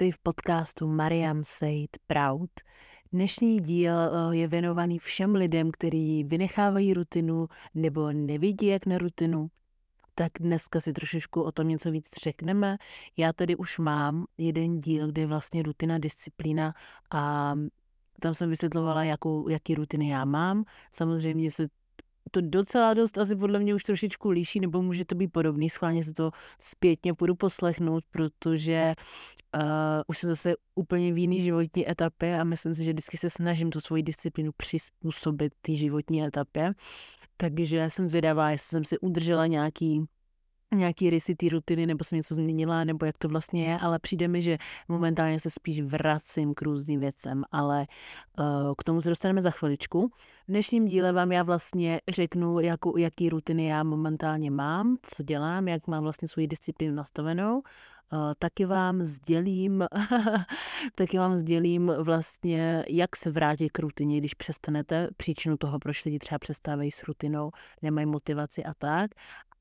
Vítejte v podcastu Mariam Said Proud. Dnešní díl eh, je věnovaný všem lidem, kteří vynechávají rutinu nebo nevidí jak na rutinu. Tak dneska si trošičku o tom něco víc řekneme. Já tady už mám jeden díl, kde je vlastně rutina, disciplína a tam jsem vysvětlovala, jakou, jaký rutiny já mám. Samozřejmě se to docela dost asi podle mě už trošičku líší, nebo může to být podobný. Schválně se to zpětně půjdu poslechnout, protože uh, už jsem zase úplně v jiný životní etapě a myslím si, že vždycky se snažím tu svoji disciplínu přizpůsobit té životní etapě. Takže jsem zvědavá, jestli jsem si udržela nějaký nějaký rysy té rutiny, nebo jsem něco změnila, nebo jak to vlastně je, ale přijde mi, že momentálně se spíš vracím k různým věcem, ale uh, k tomu se dostaneme za chviličku. V dnešním díle vám já vlastně řeknu, jakou, jaký rutiny já momentálně mám, co dělám, jak mám vlastně svoji disciplínu nastavenou. Uh, taky vám sdělím, taky vám sdělím vlastně, jak se vrátit k rutině, když přestanete, příčinu toho, proč lidi třeba přestávají s rutinou, nemají motivaci a tak.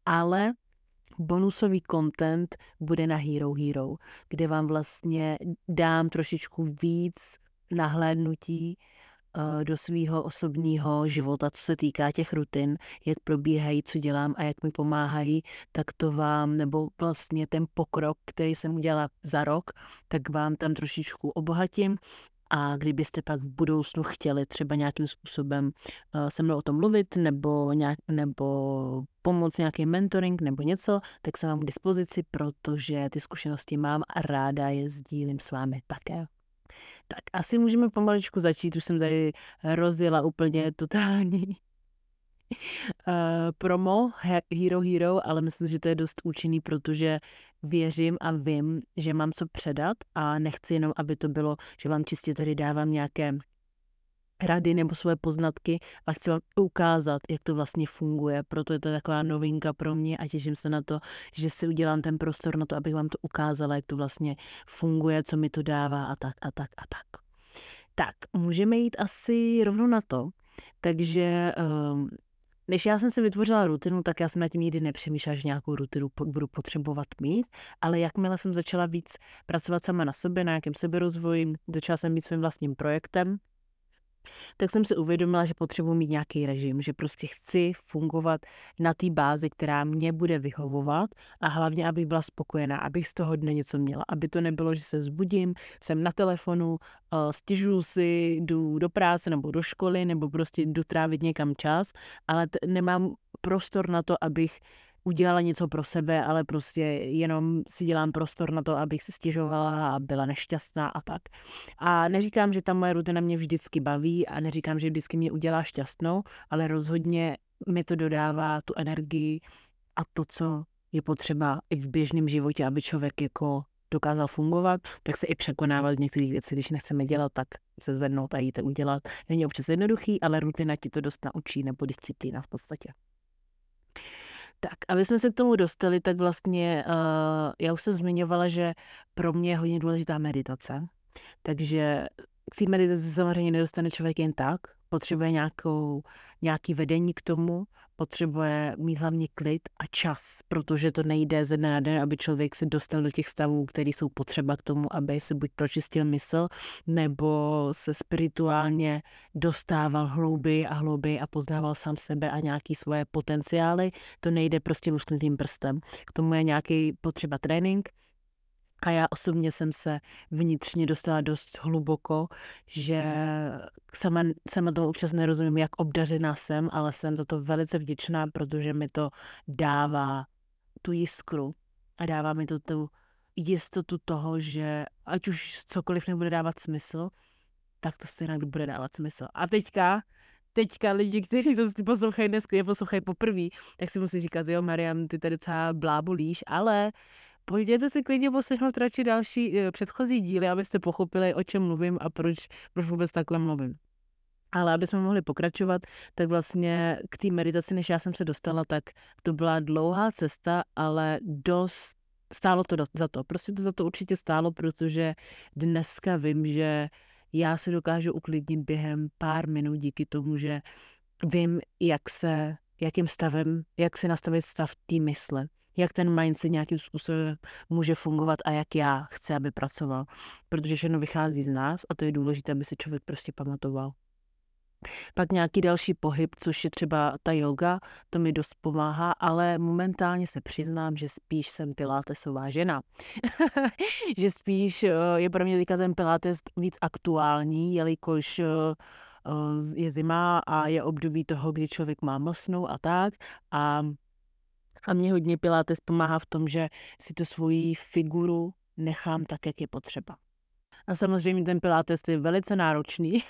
Ale bonusový content bude na Hero Hero, kde vám vlastně dám trošičku víc nahlédnutí uh, do svého osobního života, co se týká těch rutin, jak probíhají, co dělám a jak mi pomáhají, tak to vám, nebo vlastně ten pokrok, který jsem udělala za rok, tak vám tam trošičku obohatím a kdybyste pak v budoucnu chtěli třeba nějakým způsobem uh, se mnou o tom mluvit nebo, nějak, nebo pomoct nějaký mentoring nebo něco, tak jsem vám k dispozici, protože ty zkušenosti mám a ráda je sdílím s vámi také. Tak asi můžeme pomaličku začít, už jsem tady rozjela úplně totální promo Hero Hero, ale myslím, že to je dost účinný, protože věřím a vím, že mám co předat a nechci jenom, aby to bylo, že vám čistě tady dávám nějaké rady nebo svoje poznatky a chci vám ukázat, jak to vlastně funguje. Proto je to taková novinka pro mě a těším se na to, že si udělám ten prostor na to, abych vám to ukázala, jak to vlastně funguje, co mi to dává a tak a tak a tak. Tak, můžeme jít asi rovnou na to. Takže um, než já jsem si vytvořila rutinu, tak já jsem na tím nikdy nepřemýšlela, že nějakou rutinu budu potřebovat mít, ale jakmile jsem začala víc pracovat sama na sobě, na nějakém seberozvoji, začala jsem být svým vlastním projektem, tak jsem si uvědomila, že potřebuji mít nějaký režim, že prostě chci fungovat na té bázi, která mě bude vyhovovat a hlavně, abych byla spokojená, abych z toho dne něco měla, aby to nebylo, že se zbudím, jsem na telefonu, eh, stěžuju si, jdu do práce nebo do školy nebo prostě jdu trávit někam čas, ale t- nemám prostor na to, abych udělala něco pro sebe, ale prostě jenom si dělám prostor na to, abych si stěžovala a byla nešťastná a tak. A neříkám, že ta moje rutina mě vždycky baví a neříkám, že vždycky mě udělá šťastnou, ale rozhodně mi to dodává tu energii a to, co je potřeba i v běžném životě, aby člověk jako dokázal fungovat, tak se i překonávat v některých věcí, když nechceme dělat, tak se zvednout a jít udělat. Není občas jednoduchý, ale rutina ti to dost naučí, nebo disciplína v podstatě. Tak, aby jsme se k tomu dostali, tak vlastně uh, já už jsem zmiňovala, že pro mě je hodně důležitá meditace. Takže k té meditaci samozřejmě nedostane člověk jen tak, potřebuje nějakou, nějaký vedení k tomu, potřebuje mít hlavně klid a čas, protože to nejde ze dne na den, aby člověk se dostal do těch stavů, které jsou potřeba k tomu, aby si buď pročistil mysl, nebo se spirituálně dostával hlouby a hlouby a poznával sám sebe a nějaký svoje potenciály. To nejde prostě lusknutým prstem. K tomu je nějaký potřeba trénink, a já osobně jsem se vnitřně dostala dost hluboko, že sama, sama tomu občas nerozumím, jak obdařená jsem, ale jsem za to velice vděčná, protože mi to dává tu jiskru a dává mi to tu jistotu toho, že ať už cokoliv nebude dávat smysl, tak to stejně bude dávat smysl. A teďka, teďka lidi, kteří to poslouchají dnes, poslouchají poprvé, tak si musí říkat, jo, Mariam, ty tady docela blábolíš, ale pojďte si klidně poslechnout radši další eh, předchozí díly, abyste pochopili, o čem mluvím a proč, proč vůbec takhle mluvím. Ale aby jsme mohli pokračovat, tak vlastně k té meditaci, než já jsem se dostala, tak to byla dlouhá cesta, ale dost stálo to za to. Prostě to za to určitě stálo, protože dneska vím, že já se dokážu uklidnit během pár minut díky tomu, že vím, jak se, jakým stavem, jak se nastavit stav té mysle jak ten mindset nějakým způsobem může fungovat a jak já chci, aby pracoval. Protože všechno vychází z nás a to je důležité, aby se člověk prostě pamatoval. Pak nějaký další pohyb, což je třeba ta yoga, to mi dost pomáhá, ale momentálně se přiznám, že spíš jsem pilátesová žena. že spíš eh, je pro mě teďka ten pilates víc aktuální, jelikož eh, eh, je zima a je období toho, kdy člověk má mlsnou a tak. A, a mě hodně pilates pomáhá v tom, že si tu svoji figuru nechám tak, jak je potřeba. A samozřejmě ten pilates je velice náročný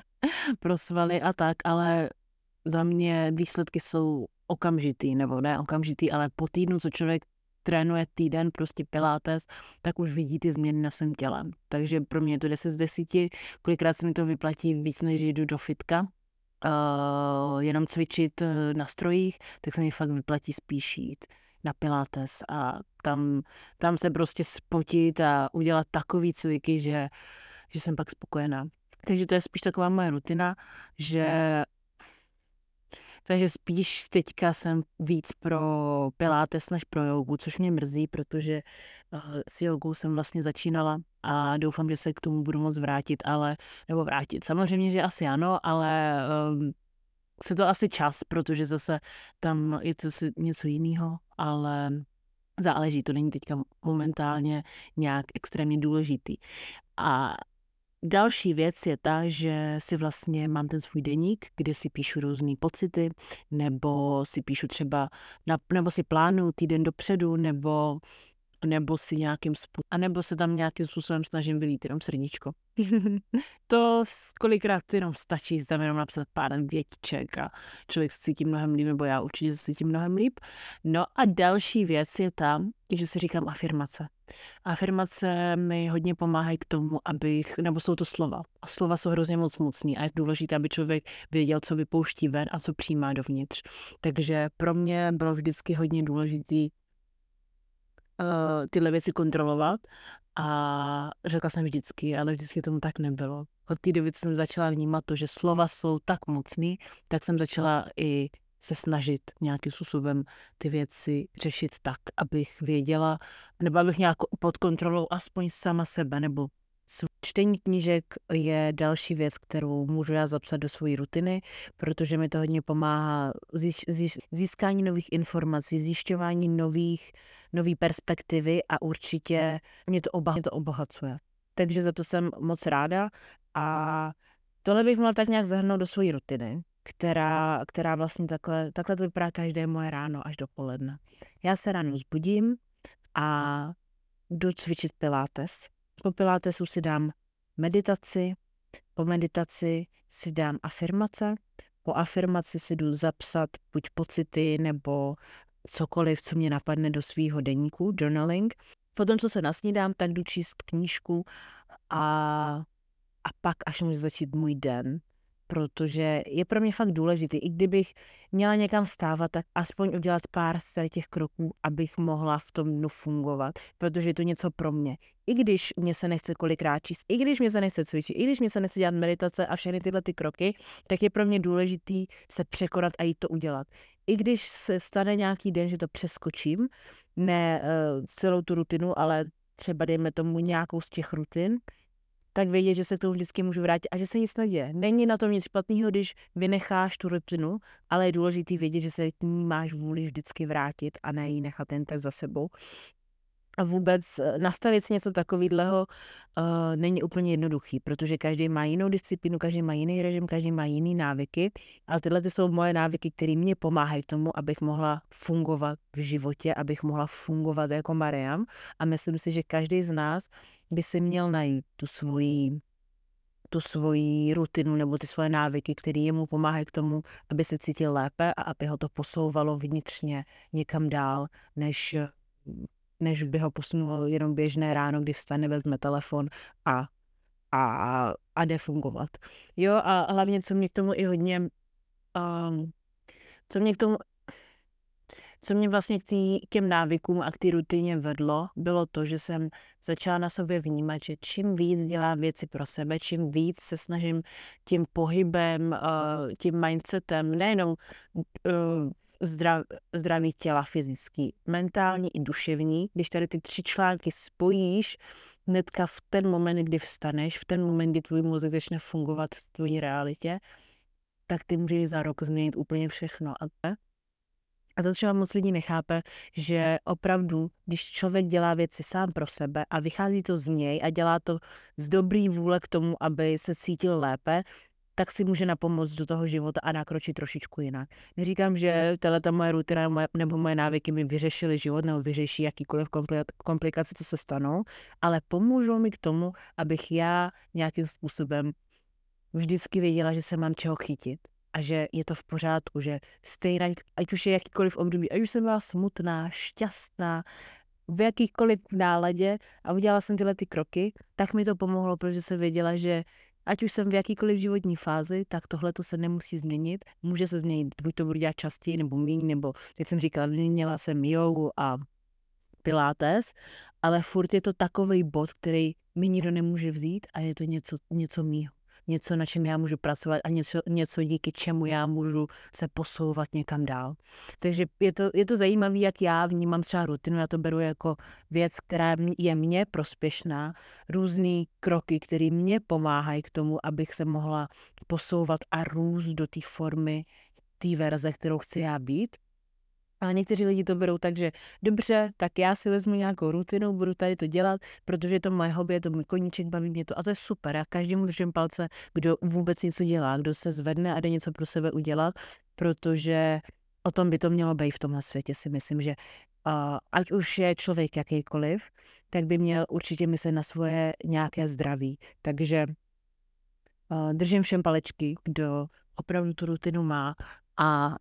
pro svaly a tak, ale za mě výsledky jsou okamžitý, nebo ne okamžitý, ale po týdnu, co člověk trénuje týden prostě pilates, tak už vidí ty změny na svém těle. Takže pro mě je to 10 z 10, kolikrát se mi to vyplatí víc, než jdu do fitka, uh, jenom cvičit uh, na strojích, tak se mi fakt vyplatí spíš jít na pilates a tam, tam se prostě spotit a udělat takový cviky, že, že jsem pak spokojená. Takže to je spíš taková moje rutina, že takže spíš teďka jsem víc pro pilates než pro jogu, což mě mrzí, protože uh, s jogou jsem vlastně začínala a doufám, že se k tomu budu moc vrátit, ale, nebo vrátit. Samozřejmě, že asi ano, ale um, chce to asi čas, protože zase tam je to něco jiného, ale záleží, to není teďka momentálně nějak extrémně důležitý. A Další věc je ta, že si vlastně mám ten svůj deník, kde si píšu různé pocity, nebo si píšu třeba, na, nebo si plánuju týden dopředu, nebo nebo si nějakým způsobem, anebo se tam nějakým způsobem snažím vylít jenom srdíčko. to kolikrát jenom stačí tam jenom napsat pár větiček a člověk se cítí mnohem líp, nebo já určitě se cítím mnohem líp. No a další věc je tam, že si říkám afirmace. Afirmace mi hodně pomáhají k tomu, abych, nebo jsou to slova. A slova jsou hrozně moc mocný a je důležité, aby člověk věděl, co vypouští ven a co přijímá dovnitř. Takže pro mě bylo vždycky hodně důležitý uh, tyhle věci kontrolovat a řekla jsem vždycky, ale vždycky tomu tak nebylo. Od té doby jsem začala vnímat to, že slova jsou tak mocný, tak jsem začala i se snažit nějakým způsobem ty věci řešit tak, abych věděla, nebo abych nějak pod kontrolou aspoň sama sebe, nebo Čtení knížek je další věc, kterou můžu já zapsat do své rutiny, protože mi to hodně pomáhá získání nových informací, zjišťování nových, nový perspektivy a určitě mě to, oba, mě to obohacuje. Takže za to jsem moc ráda a tohle bych měla tak nějak zahrnout do své rutiny, která, která vlastně takhle, takhle to vypadá každé moje ráno až dopoledne. Já se ráno zbudím a jdu cvičit pilates po pilatesu si dám meditaci, po meditaci si dám afirmace, po afirmaci si jdu zapsat buď pocity nebo cokoliv, co mě napadne do svého deníku, journaling. Potom, co se nasnídám, tak jdu číst knížku a, a pak až může začít můj den protože je pro mě fakt důležitý. I kdybych měla někam stávat, tak aspoň udělat pár z těch kroků, abych mohla v tom dnu fungovat, protože je to něco pro mě. I když mě se nechce kolikrát číst, i když mě se nechce cvičit, i když mě se nechce dělat meditace a všechny tyhle ty kroky, tak je pro mě důležitý se překonat a jít to udělat. I když se stane nějaký den, že to přeskočím, ne uh, celou tu rutinu, ale třeba dejme tomu nějakou z těch rutin, tak vědět, že se k tomu vždycky můžu vrátit a že se nic neděje. Není na tom nic špatného, když vynecháš tu rutinu, ale je důležité vědět, že se k ní máš vůli vždycky vrátit a ne ji nechat jen tak za sebou a vůbec eh, nastavit si něco takového uh, není úplně jednoduchý, protože každý má jinou disciplínu, každý má jiný režim, každý má jiný návyky, ale tyhle ty jsou moje návyky, které mě pomáhají k tomu, abych mohla fungovat v životě, abych mohla fungovat jako Mariam a myslím si, že každý z nás by si měl najít tu svoji tu svoji rutinu nebo ty svoje návyky, které jemu pomáhají k tomu, aby se cítil lépe a aby ho to posouvalo vnitřně někam dál, než než by ho posunulo jenom běžné ráno, kdy vstane, vezme telefon a, a, a jde fungovat. Jo, a hlavně, co mě k tomu i hodně, um, co mě k tomu, co mě vlastně k, tý, k těm návykům a k té rutině vedlo, bylo to, že jsem začala na sobě vnímat, že čím víc dělám věci pro sebe, čím víc se snažím tím pohybem, uh, tím mindsetem, nejenom zdrav, zdraví těla fyzický, mentální i duševní. Když tady ty tři články spojíš, hnedka v ten moment, kdy vstaneš, v ten moment, kdy tvůj mozek začne fungovat v tvojí realitě, tak ty můžeš za rok změnit úplně všechno. A a to třeba moc lidí nechápe, že opravdu, když člověk dělá věci sám pro sebe a vychází to z něj a dělá to z dobrý vůle k tomu, aby se cítil lépe, tak si může napomoct do toho života a nakročit trošičku jinak. Neříkám, že tahle ta moje rutina nebo moje návyky mi vyřešily život nebo vyřeší jakýkoliv komplikace, co se stanou, ale pomůžou mi k tomu, abych já nějakým způsobem vždycky věděla, že se mám čeho chytit a že je to v pořádku, že stejně, ať už je jakýkoliv období, ať už jsem byla smutná, šťastná, v jakýchkoliv náladě a udělala jsem tyhle ty kroky, tak mi to pomohlo, protože jsem věděla, že ať už jsem v jakýkoliv životní fázi, tak tohle to se nemusí změnit. Může se změnit, buď to budu dělat častěji nebo méně, nebo jak jsem říkala, měla jsem jogu a pilates, ale furt je to takový bod, který mi nikdo nemůže vzít a je to něco, něco mýho něco, na čem já můžu pracovat a něco, něco díky čemu já můžu se posouvat někam dál. Takže je to, je to zajímavé, jak já vnímám třeba rutinu, já to beru jako věc, která je mně prospěšná, různé kroky, které mě pomáhají k tomu, abych se mohla posouvat a růst do té formy, té verze, kterou chci já být. Ale někteří lidi to berou tak, že dobře, tak já si vezmu nějakou rutinu, budu tady to dělat, protože je to moje hobby, je to můj koníček, baví mě to. A to je super. Já každému držím palce, kdo vůbec něco dělá, kdo se zvedne a jde něco pro sebe udělat, protože o tom by to mělo být v tomhle světě, si myslím, že uh, ať už je člověk jakýkoliv, tak by měl určitě myslet na svoje nějaké zdraví. Takže uh, držím všem palečky, kdo opravdu tu rutinu má a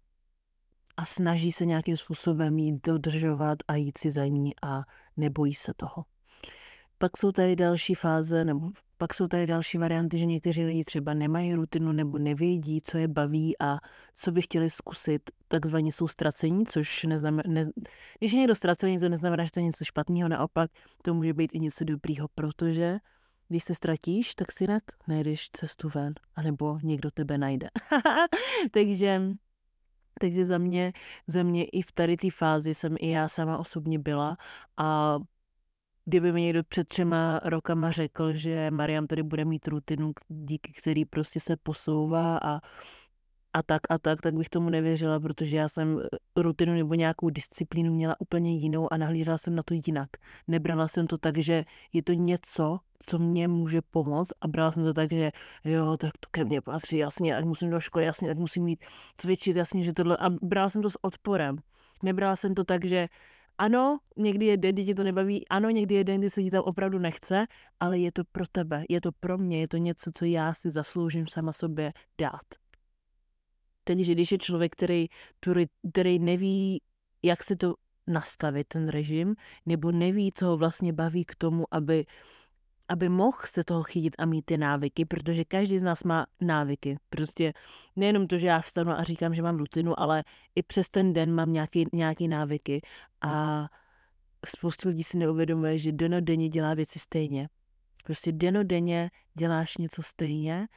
a snaží se nějakým způsobem jí dodržovat a jít si za ní a nebojí se toho. Pak jsou tady další fáze, nebo pak jsou tady další varianty, že někteří lidi třeba nemají rutinu nebo nevědí, co je baví a co by chtěli zkusit, takzvaně jsou ztracení, což neznamená, ne, když je někdo ztracený, to neznamená, že to je něco špatného, naopak to může být i něco dobrýho, protože když se ztratíš, tak si jinak najdeš cestu ven, anebo někdo tebe najde. Takže takže za mě, za mě i v tady té fázi jsem i já sama osobně byla a kdyby mi někdo před třema rokama řekl, že Mariam tady bude mít rutinu, díky který prostě se posouvá a a tak a tak, tak bych tomu nevěřila, protože já jsem eh, rutinu nebo nějakou disciplínu měla úplně jinou a nahlížela jsem na to jinak. Nebrala jsem to tak, že je to něco, co mě může pomoct a brala jsem to tak, že jo, tak to ke mně patří, jasně, ať musím do školy, jasně, tak musím mít cvičit, jasně, že tohle, a brala jsem to s odporem. Nebrala jsem to tak, že ano, někdy je den, kdy tě to nebaví, ano, někdy je den, kdy se ti tam opravdu nechce, ale je to pro tebe, je to pro mě, je to něco, co já si zasloužím sama sobě dát. Takže když je člověk, který, který neví, jak se to nastavit, ten režim, nebo neví, co ho vlastně baví k tomu, aby, aby mohl se toho chytit a mít ty návyky, protože každý z nás má návyky. Prostě nejenom to, že já vstanu a říkám, že mám rutinu, ale i přes ten den mám nějaký, nějaký návyky a spoustu lidí si neuvědomuje, že denodenně dělá věci stejně. Prostě denodenně děláš něco stejně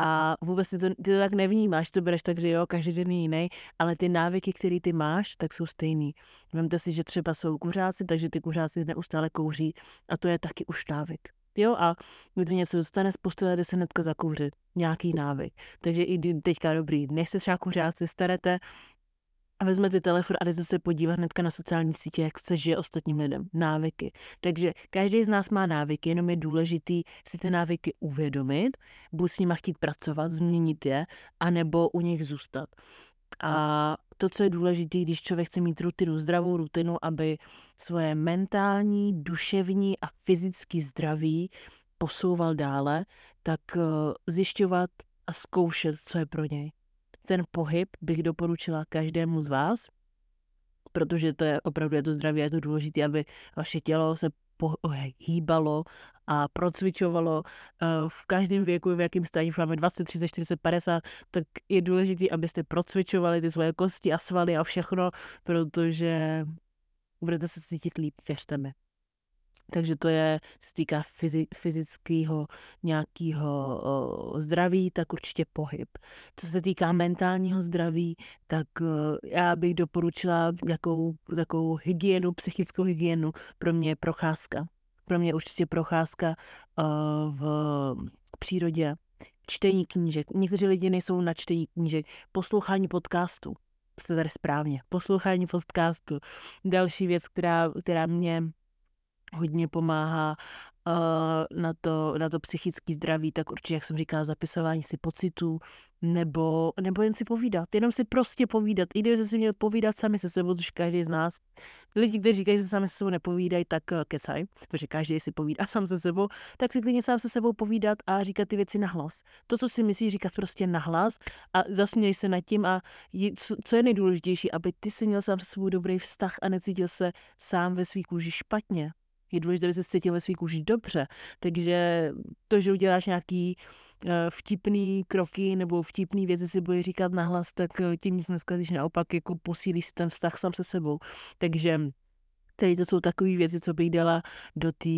a vůbec ty to, ty to tak nevnímáš, to bereš tak, že jo, každý den je jiný, ale ty návyky, které ty máš, tak jsou stejný. Vemte si, že třeba jsou kuřáci, takže ty kuřáci neustále kouří a to je taky už návyk. Jo, a když to něco dostane z postele, jde se hnedka zakouřit. Nějaký návyk. Takže i teďka dobrý, než se třeba kuřáci starete, a vezmete telefon a jdete se podívat hnedka na sociální sítě, jak se žije ostatním lidem. Návyky. Takže každý z nás má návyky, jenom je důležitý si ty návyky uvědomit, buď s nimi chtít pracovat, změnit je, anebo u nich zůstat. A to, co je důležité, když člověk chce mít rutinu, zdravou rutinu, aby svoje mentální, duševní a fyzické zdraví posouval dále, tak eh, zjišťovat a zkoušet, co je pro něj ten pohyb bych doporučila každému z vás, protože to je opravdu je to zdraví, je to důležité, aby vaše tělo se hýbalo a procvičovalo eh, v každém věku, v jakém stání, máme 20, 30, 40, 50, tak je důležité, abyste procvičovali ty svoje kosti a svaly a všechno, protože budete se cítit líp, věřte mi. Takže to je, co se týká fyzického nějakého zdraví, tak určitě pohyb. Co se týká mentálního zdraví, tak já bych doporučila jakou, takovou hygienu, psychickou hygienu. Pro mě je procházka. Pro mě určitě procházka v přírodě, čtení knížek. Někteří lidi nejsou na čtení knížek, poslouchání podcastů. Jste tady správně. Poslouchání podcastu. Další věc, která, která mě hodně pomáhá uh, na, to, na to psychické zdraví, tak určitě, jak jsem říkala, zapisování si pocitů, nebo, nebo jen si povídat, jenom si prostě povídat. I kdyby si měl povídat sami se sebou, což každý z nás. Lidi, kteří říkají, že se sami se sebou nepovídají, tak uh, kecaj, protože každý si povídá sám se sebou, tak si klidně sám se sebou povídat a říkat ty věci nahlas. To, co si myslíš, říkat prostě nahlas a zasměj se nad tím a je, co, co je nejdůležitější, aby ty si měl sám se sebou dobrý vztah a necítil se sám ve svých kůži špatně je důležité, aby se cítil ve svých kůži dobře. Takže to, že uděláš nějaký uh, vtipný kroky nebo vtipný věci si bude říkat nahlas, tak uh, tím nic neskazíš, naopak jako posílíš si ten vztah sám se sebou. Takže Tady to jsou takové věci, co bych dala do té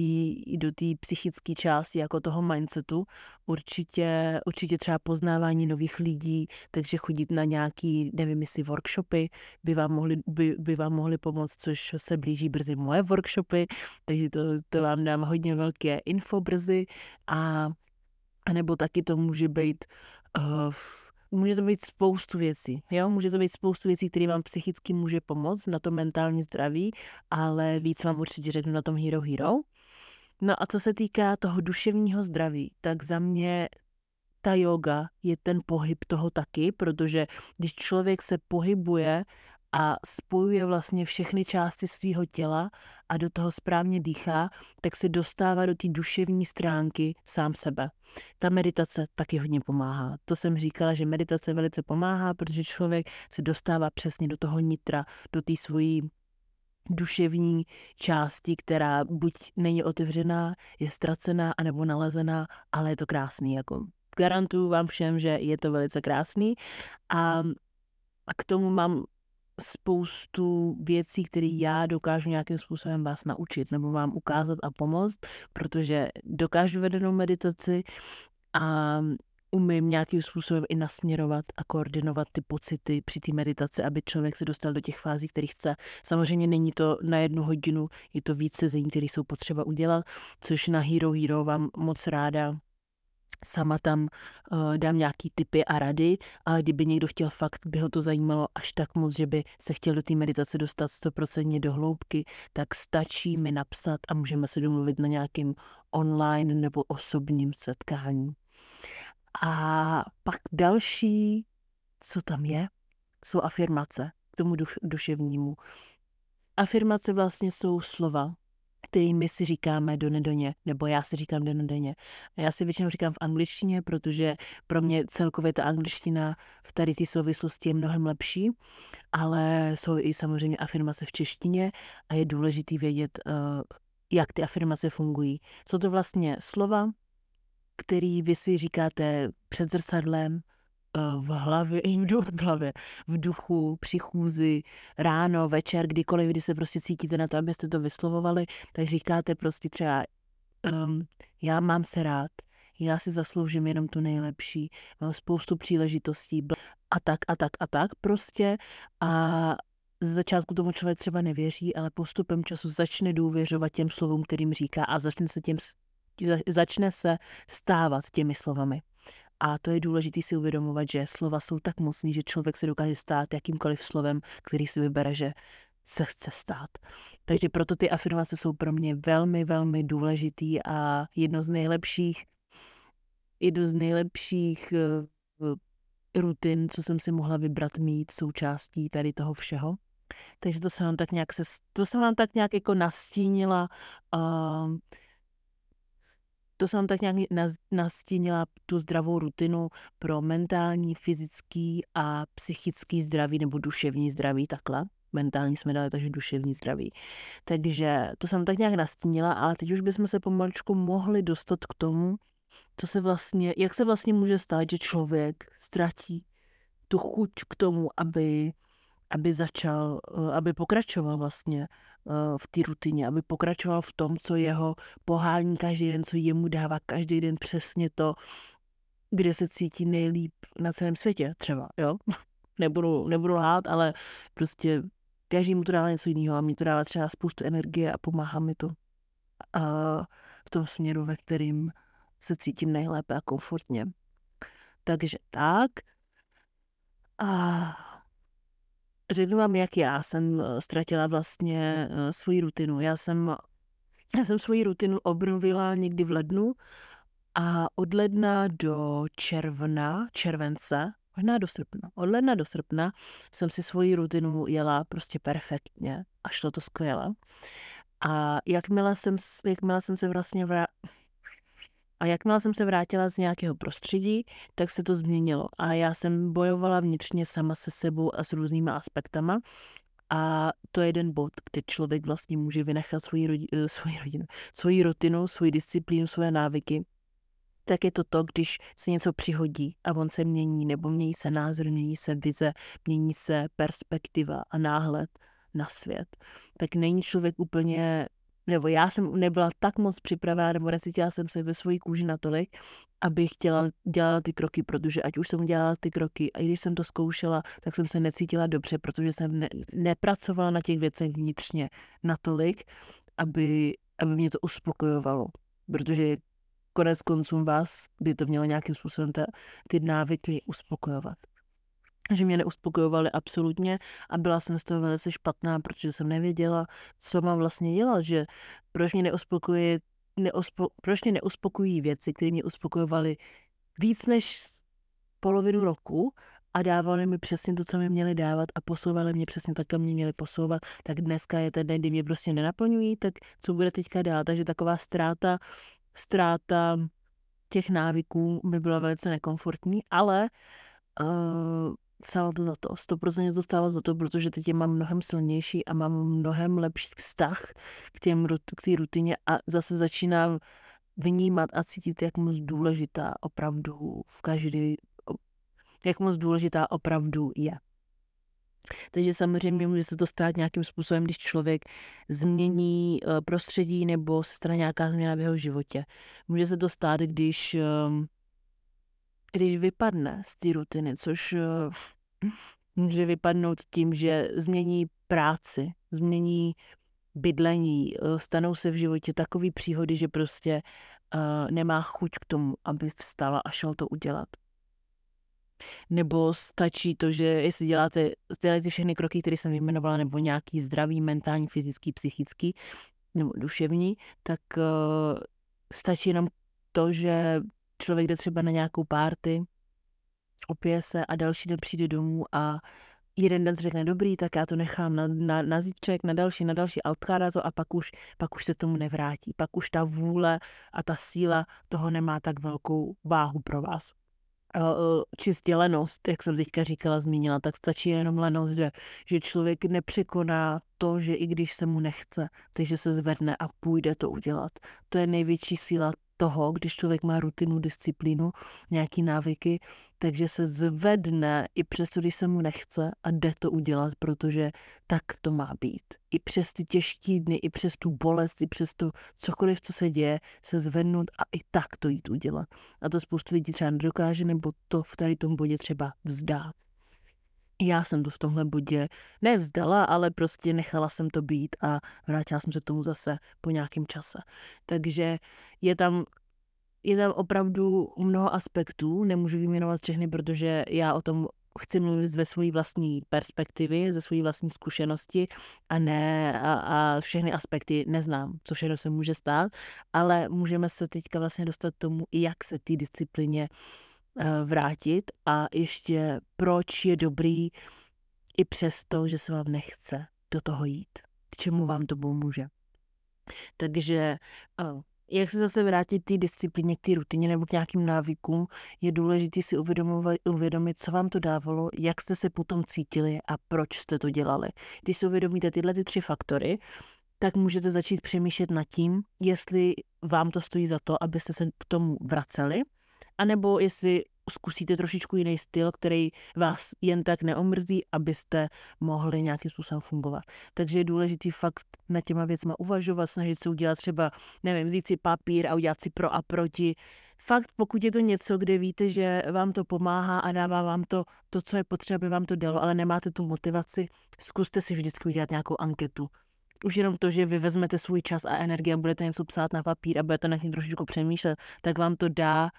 do psychické části, jako toho mindsetu. Určitě, určitě třeba poznávání nových lidí, takže chodit na nějaký, nevím jestli workshopy by vám mohly, by, by vám mohly pomoct, což se blíží brzy moje workshopy, takže to, to vám dám hodně velké info brzy a, a nebo taky to může být uh, může to být spoustu věcí, jo? Může to být spoustu věcí, které vám psychicky může pomoct na to mentální zdraví, ale víc vám určitě řeknu na tom Hero Hero. No a co se týká toho duševního zdraví, tak za mě ta yoga je ten pohyb toho taky, protože když člověk se pohybuje a spojuje vlastně všechny části svého těla a do toho správně dýchá, tak se dostává do té duševní stránky sám sebe. Ta meditace taky hodně pomáhá. To jsem říkala, že meditace velice pomáhá, protože člověk se dostává přesně do toho nitra, do té svojí duševní části, která buď není otevřená, je ztracená, anebo nalezená, ale je to krásný. Jako garantuju vám všem, že je to velice krásný. A, a k tomu mám spoustu věcí, které já dokážu nějakým způsobem vás naučit nebo vám ukázat a pomoct, protože dokážu vedenou meditaci a umím nějakým způsobem i nasměrovat a koordinovat ty pocity při té meditaci, aby člověk se dostal do těch fází, které chce. Samozřejmě není to na jednu hodinu, je to víc sezení, které jsou potřeba udělat, což na Hero Hero vám moc ráda sama tam uh, dám nějaký typy a rady, ale kdyby někdo chtěl fakt, by ho to zajímalo až tak moc, že by se chtěl do té meditace dostat stoprocentně do hloubky, tak stačí mi napsat a můžeme se domluvit na nějakém online nebo osobním setkání. A pak další, co tam je, jsou afirmace k tomu duš, duševnímu. Afirmace vlastně jsou slova, který my si říkáme do nedoně, nebo já si říkám do nedoně. Já si většinou říkám v angličtině, protože pro mě celkově ta angličtina v tady té souvislosti je mnohem lepší, ale jsou i samozřejmě afirmace v češtině a je důležité vědět, eh, jak ty afirmace fungují. Jsou to vlastně slova, který vy si říkáte před zrcadlem, v hlavě, v, hlavě, v duchu, při chůzi, ráno, večer, kdykoliv, kdy se prostě cítíte na to, abyste to vyslovovali, tak říkáte prostě třeba um, já mám se rád, já si zasloužím jenom tu nejlepší, mám spoustu příležitostí a tak a tak a tak prostě a z začátku tomu člověk třeba nevěří, ale postupem času začne důvěřovat těm slovům, kterým říká a začne se, těm, začne se stávat těmi slovami. A to je důležité si uvědomovat, že slova jsou tak mocný, že člověk se dokáže stát jakýmkoliv slovem, který si vybere, že se chce stát. Takže proto ty afirmace jsou pro mě velmi, velmi důležitý a jedno z nejlepších, jedno z nejlepších uh, rutin, co jsem si mohla vybrat mít součástí tady toho všeho. Takže to jsem vám tak nějak, se, to jsem vám tak nějak jako nastínila uh, to jsem tak nějak nastínila tu zdravou rutinu pro mentální, fyzický a psychický zdraví nebo duševní zdraví, takhle. Mentální jsme dali, takže duševní zdraví. Takže to jsem tak nějak nastínila, ale teď už bychom se pomaličku mohli dostat k tomu, co se vlastně, jak se vlastně může stát, že člověk ztratí tu chuť k tomu, aby aby začal, eh, aby pokračoval vlastně eh, v té rutině, aby pokračoval v tom, co jeho pohání každý den, co jemu dává každý den přesně to, kde se cítí nejlíp na celém světě třeba, jo. nebudu, nebudu lhát, ale prostě každý mu to dává něco jiného a mi to dává třeba spoustu energie a pomáhá mi to a v tom směru, ve kterým se cítím nejlépe a komfortně. Takže tak. A řeknu vám, jak já jsem eh, ztratila vlastně eh, svoji rutinu. Já jsem, já jsem svoji rutinu obnovila někdy v lednu a od ledna do června, července, možná do srpna, od ledna do srpna jsem si svoji rutinu jela prostě perfektně a šlo to skvěle. A jakmile jsem, jakmile jsem se vlastně vrá... A jakmile jsem se vrátila z nějakého prostředí, tak se to změnilo. A já jsem bojovala vnitřně sama se sebou a s různýma aspektama. A to je jeden bod, kde člověk vlastně může vynechat svoji, rodi, eh, svoji rodinu, svoji rutinu, svoji disciplínu, svoje návyky. Tak je to to, když se něco přihodí a on se mění, nebo mění se názor, mění se vize, mění se perspektiva a náhled na svět. Tak není člověk úplně nebo já jsem nebyla tak moc připravená, nebo necítila jsem se ve své kůži natolik, abych chtěla dělat ty kroky, protože ať už jsem dělala ty kroky a i když jsem to zkoušela, tak jsem se necítila dobře, protože jsem ne, nepracovala na těch věcech vnitřně natolik, aby, aby mě to uspokojovalo. Protože konec konců vás by to mělo nějakým způsobem ta, ty návyky uspokojovat že mě neuspokojovaly absolutně a byla jsem z toho velice špatná, protože jsem nevěděla, co mám vlastně dělat, že proč mě neuspo, proč mě neuspokojí věci, které mě uspokojovaly víc než polovinu roku a dávali mi přesně to, co mi měli dávat a posouvali mě přesně tak, kam mě měli posouvat, tak dneska je ten den, kdy mě prostě nenaplňují, tak co bude teďka dál. Takže taková ztráta, ztráta těch návyků by byla velice nekomfortní, ale uh, stálo to za to. 100% to stálo za to, protože teď je mám mnohem silnější a mám mnohem lepší vztah k, těm, k té rutině a zase začínám vnímat a cítit, jak moc důležitá opravdu v každý, jak moc důležitá opravdu je. Takže samozřejmě může se to stát nějakým způsobem, když člověk změní eh, prostředí nebo se stane nějaká změna v jeho životě. Může se to stát, když ehm, když vypadne z té rutiny, což uh, může vypadnout tím, že změní práci, změní bydlení, uh, stanou se v životě takové příhody, že prostě uh, nemá chuť k tomu, aby vstala a šel to udělat. Nebo stačí to, že jestli děláte, děláte všechny kroky, které jsem vyjmenovala, nebo nějaký zdravý, mentální, fyzický, psychický nebo duševní, tak uh, stačí jenom to, že člověk jde třeba na nějakou párty, opije se a další den přijde domů a jeden den řekne dobrý, tak já to nechám na, na, na zítřek, na další, na další a odkládá to a pak už, pak už se tomu nevrátí. Pak už ta vůle a ta síla toho nemá tak velkou váhu pro vás. Čistě lenost, jak jsem teďka říkala, zmínila, tak stačí jenom lenost, že, že člověk nepřekoná to, že i když se mu nechce, takže se zvedne a půjde to udělat. To je největší síla toho, když člověk má rutinu, disciplínu, nějaký návyky, takže se zvedne i přesto, když se mu nechce a jde to udělat, protože tak to má být. I přes ty těžké dny, i přes tu bolest, i přes to cokoliv, co se děje, se zvednout a i tak to jít udělat. A to spoustu lidí třeba nedokáže, nebo to v tady tom bodě třeba vzdá. Já jsem to v tomhle bodě nevzdala, ale prostě nechala jsem to být a vrátila jsem se k tomu zase po nějakém čase. Takže je tam je tam opravdu mnoho aspektů, nemůžu vyjmenovat všechny, protože já o tom chci mluvit ze své vlastní perspektivy, ze své vlastní zkušenosti a ne a, a všechny aspekty neznám, co všechno se může stát, ale můžeme se teďka vlastně dostat k tomu, jak se té disciplině Eh, vrátit a ještě proč je dobrý i přesto, že se vám nechce do toho jít. K čemu vám to pomůže. Takže eh, jak se zase vrátit té disciplíně, k té rutině nebo k nějakým návykům, je důležité si uvědomit, co vám to dávalo, jak jste se potom cítili a proč jste to dělali. Když si uvědomíte tyhle ty tři faktory, tak můžete začít přemýšlet nad tím, jestli vám to stojí za to, abyste se k tomu vraceli, anebo jestli zkusíte trošičku jiný styl, který vás jen tak neomrzí, abyste mohli nějakým způsobem fungovat. Takže je důležité fakt na těma věcma uvažovat, snažit se udělat třeba, nevím, vzít si papír a udělat si pro a proti. Fakt, pokud je to něco, kde víte, že vám to pomáhá a dává vám to, to co je potřeba, aby vám to dalo, ale nemáte tu motivaci, zkuste si vždycky udělat nějakou anketu. Už jenom to, že vy vezmete svůj čas a energii a budete něco psát na papír a budete na tím trošičku přemýšlet, tak vám to dá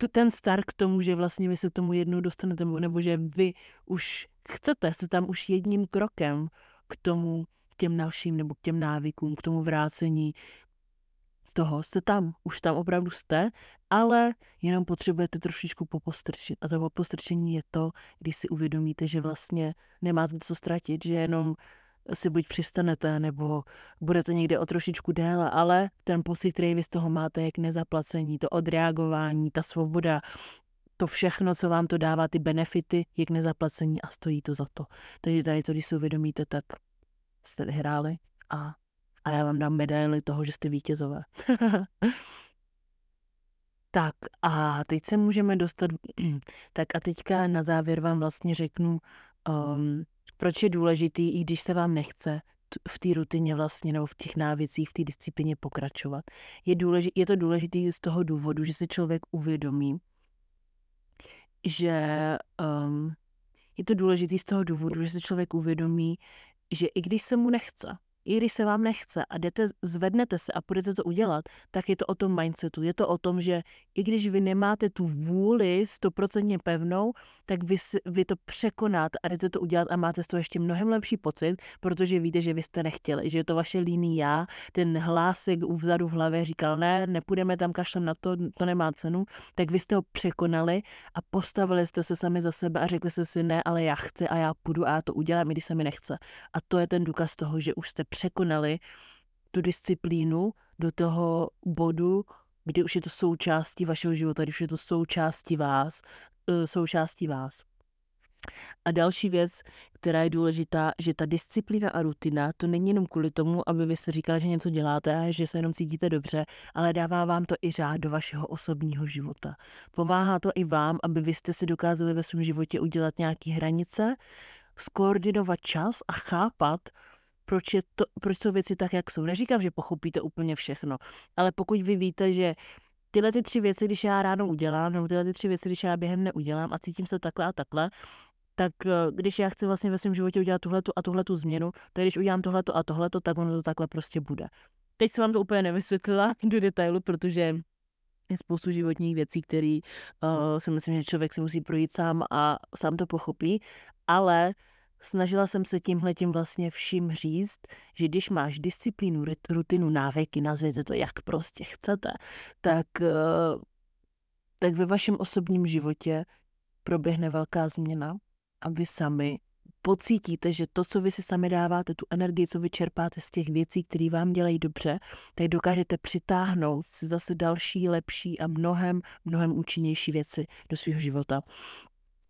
to, ten start k tomu, že vlastně vy se tomu jednou dostanete, nebo že vy už chcete, jste tam už jedním krokem k tomu, k těm dalším, nebo k těm návykům, k tomu vrácení toho, jste tam, už tam opravdu jste, ale jenom potřebujete trošičku popostrčit. A to popostrčení je to, když si uvědomíte, že vlastně nemáte co ztratit, že jenom si buď přistanete, nebo budete někde o trošičku déle, ale ten pocit, který vy z toho máte, jak nezaplacení, to odreagování, ta svoboda, to všechno, co vám to dává, ty benefity, jak nezaplacení a stojí to za to. Takže tady to, když si uvědomíte, tak jste vyhráli a, a já vám dám medaily toho, že jste vítězové. tak a teď se můžeme dostat, tak a teďka na závěr vám vlastně řeknu, um, proč je důležitý, i když se vám nechce v té rutině vlastně nebo v těch návěcích, v té disciplíně pokračovat. Je, důležitý, je to důležité z toho důvodu, že se člověk uvědomí, že um, je to důležité z toho důvodu, že se člověk uvědomí, že i když se mu nechce, i když se vám nechce a jdete, zvednete se a půjdete to udělat, tak je to o tom mindsetu. Je to o tom, že i když vy nemáte tu vůli stoprocentně pevnou, tak vy, vy to překonáte a jdete to udělat a máte z toho ještě mnohem lepší pocit, protože víte, že vy jste nechtěli, že je to vaše líný já, ten hlásek vzadu v hlavě říkal, ne, nepůjdeme tam kašlem na to, to nemá cenu, tak vy jste ho překonali a postavili jste se sami za sebe a řekli jste si, ne, ale já chci a já půjdu a já to udělám, i když se mi nechce. A to je ten důkaz toho, že už jste překonali tu disciplínu do toho bodu, kdy už je to součástí vašeho života, když je to součástí vás, eh, součástí vás. A další věc, která je důležitá, že ta disciplína a rutina, to není jenom kvůli tomu, aby vy se říkali, že něco děláte a že se jenom cítíte dobře, ale dává vám to i řád do vašeho osobního života. Pomáhá to i vám, aby vy jste si dokázali ve svém životě udělat nějaké hranice, skoordinovat čas a chápat, proč, je to, proč jsou věci tak, jak jsou. Neříkám, že pochopíte úplně všechno, ale pokud vy víte, že tyhle ty tři věci, když já ráno udělám, nebo tyhle ty tři věci, když já během neudělám a cítím se takhle a takhle, tak eh, když já chci vlastně ve svém životě udělat tuhletu a tuhletu změnu, tak když udělám tohleto a tohleto, tak ono to takhle prostě bude. Teď jsem vám to úplně nevysvětlila do detailu, protože je spoustu životních věcí, které uh, si myslím, že člověk si musí projít sám a sám to pochopí, ale Snažila jsem se tímhle tím vlastně vším říct, že když máš disciplínu, rutinu, návyky, nazvěte to jak prostě chcete, tak, eh, tak ve vašem osobním životě proběhne velká změna a vy sami pocítíte, že to, co vy si sami dáváte, tu energii, co vy čerpáte z těch věcí, které vám dělají dobře, tak dokážete přitáhnout zase další, lepší a mnohem, mnohem účinnější věci do svého života.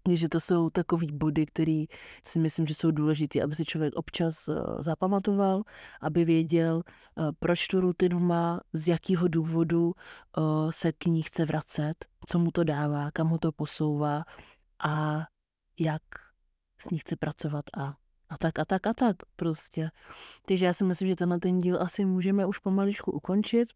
Takže to jsou takové body, které si myslím, že jsou důležité, aby si člověk občas uh, zapamatoval, aby věděl, uh, proč tu rutinu má, z jakého důvodu uh, se k ní chce vracet, co mu to dává, kam ho to posouvá a jak s ní chce pracovat a, a tak a tak a tak prostě. Takže já si myslím, že tenhle ten díl asi můžeme už pomaličku ukončit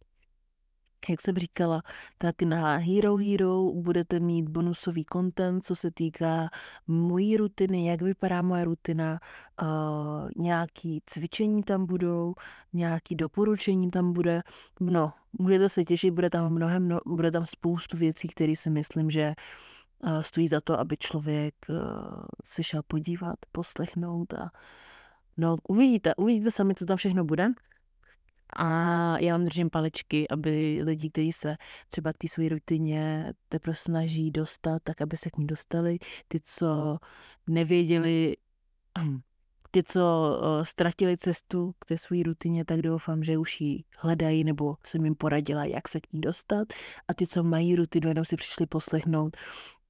jak jsem říkala, tak na Hero Hero budete mít bonusový content, co se týká mojí rutiny, jak vypadá moje rutina, uh, nějaký cvičení tam budou, nějaký doporučení tam bude. No, můžete se těšit, bude tam mnohem, no, bude tam spoustu věcí, které si myslím, že uh, stojí za to, aby člověk uh, se šel podívat, poslechnout a no, uvidíte, uvidíte sami, co tam všechno bude. A já vám držím palečky, aby lidi, kteří se třeba k té své rutině teprve snaží dostat, tak aby se k ní dostali. Ty, co nevěděli, ty, co ztratili cestu k té své rutině, tak doufám, že už ji hledají nebo jsem jim poradila, jak se k ní dostat. A ty, co mají rutinu, jenom si přišli poslechnout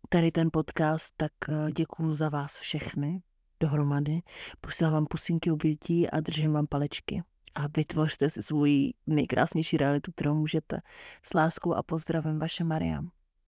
tady ten podcast, tak e, děkuju za vás všechny dohromady. Posílám vám pusinky obětí a držím vám palečky a vytvořte si svůj nejkrásnější realitu, kterou můžete. S láskou a pozdravem, vaše Mariam.